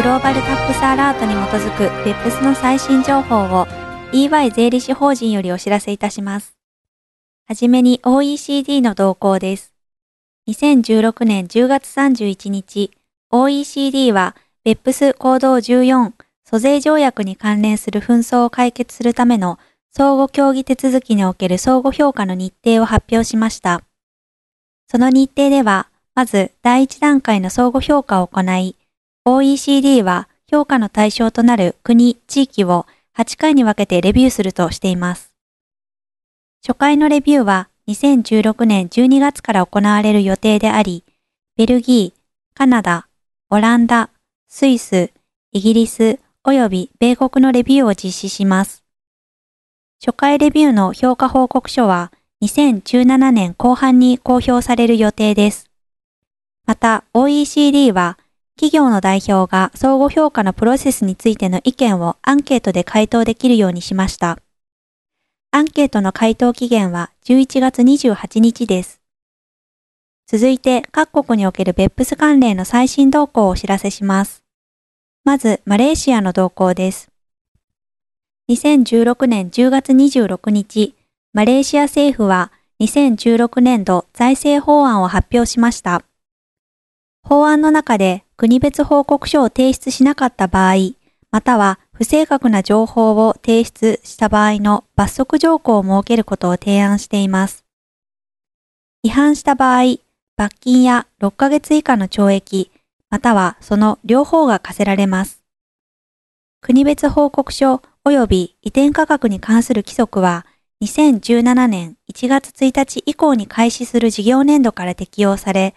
グローバルタックスアラートに基づく BEPS の最新情報を EY 税理士法人よりお知らせいたします。はじめに OECD の動向です。2016年10月31日、OECD は BEPS 行動14租税条約に関連する紛争を解決するための相互協議手続きにおける相互評価の日程を発表しました。その日程では、まず第一段階の相互評価を行い、OECD は評価の対象となる国、地域を8回に分けてレビューするとしています。初回のレビューは2016年12月から行われる予定であり、ベルギー、カナダ、オランダ、スイス、イギリス及び米国のレビューを実施します。初回レビューの評価報告書は2017年後半に公表される予定です。また OECD は企業の代表が相互評価のプロセスについての意見をアンケートで回答できるようにしました。アンケートの回答期限は11月28日です。続いて各国における BEPS 関連の最新動向をお知らせします。まず、マレーシアの動向です。2016年10月26日、マレーシア政府は2016年度財政法案を発表しました。法案の中で国別報告書を提出しなかった場合、または不正確な情報を提出した場合の罰則条項を設けることを提案しています。違反した場合、罰金や6ヶ月以下の懲役、またはその両方が課せられます。国別報告書及び移転価格に関する規則は2017年1月1日以降に開始する事業年度から適用され、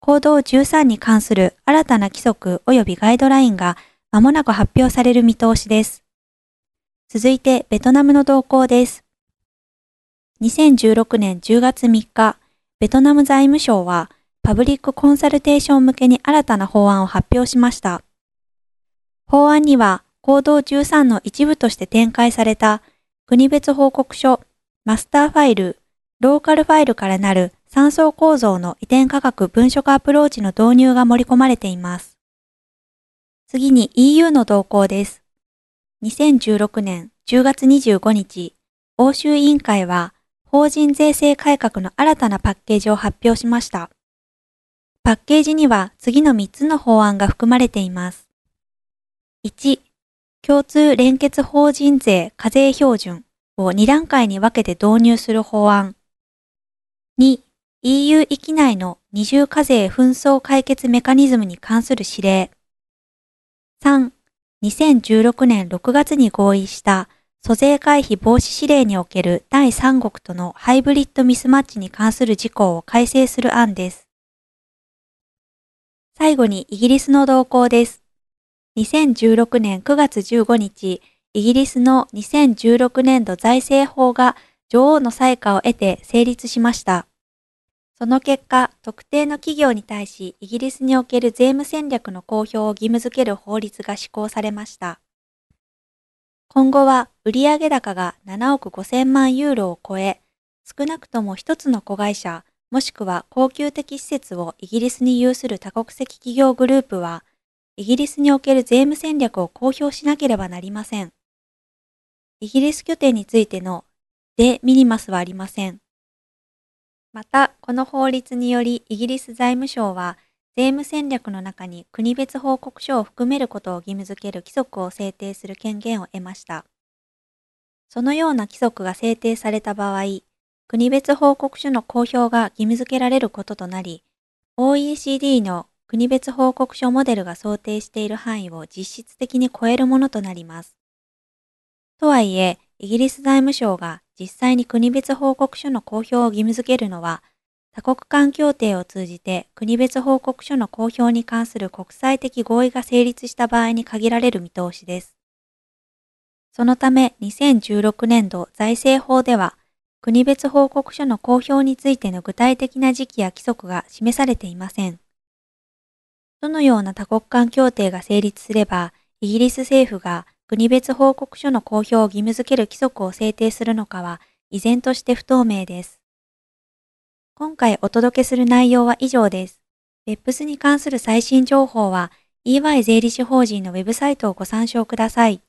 行動13に関する新たな規則及びガイドラインが間もなく発表される見通しです。続いてベトナムの動向です。2016年10月3日、ベトナム財務省はパブリックコンサルテーション向けに新たな法案を発表しました。法案には行動13の一部として展開された国別報告書、マスターファイル、ローカルファイルからなる3層構造の移転価格分色アプローチの導入が盛り込まれています。次に EU の動向です。2016年10月25日、欧州委員会は法人税制改革の新たなパッケージを発表しました。パッケージには次の3つの法案が含まれています。1、共通連結法人税課税標準を2段階に分けて導入する法案。2、EU 域内の二重課税紛争解決メカニズムに関する指令。3、2016年6月に合意した租税回避防止指令における第三国とのハイブリッドミスマッチに関する事項を改正する案です。最後にイギリスの動向です。2016年9月15日、イギリスの2016年度財政法が女王の採火を得て成立しました。その結果、特定の企業に対しイギリスにおける税務戦略の公表を義務付ける法律が施行されました。今後は売上高が7億5000万ユーロを超え、少なくとも一つの子会社、もしくは高級的施設をイギリスに有する多国籍企業グループは、イギリスにおける税務戦略を公表しなければなりません。イギリス拠点についてのデ・ミニマスはありません。また、この法律によりイギリス財務省は税務戦略の中に国別報告書を含めることを義務付ける規則を制定する権限を得ました。そのような規則が制定された場合、国別報告書の公表が義務付けられることとなり、OECD の国別報告書モデルが想定している範囲を実質的に超えるものとなります。とはいえ、イギリス財務省が実際に国別報告書の公表を義務付けるのは、多国間協定を通じて国別報告書の公表に関する国際的合意が成立した場合に限られる見通しです。そのため2016年度財政法では、国別報告書の公表についての具体的な時期や規則が示されていません。どのような多国間協定が成立すれば、イギリス政府が国別報告書の公表を義務付ける規則を制定するのかは依然として不透明です。今回お届けする内容は以上です。別府スに関する最新情報は EY 税理士法人のウェブサイトをご参照ください。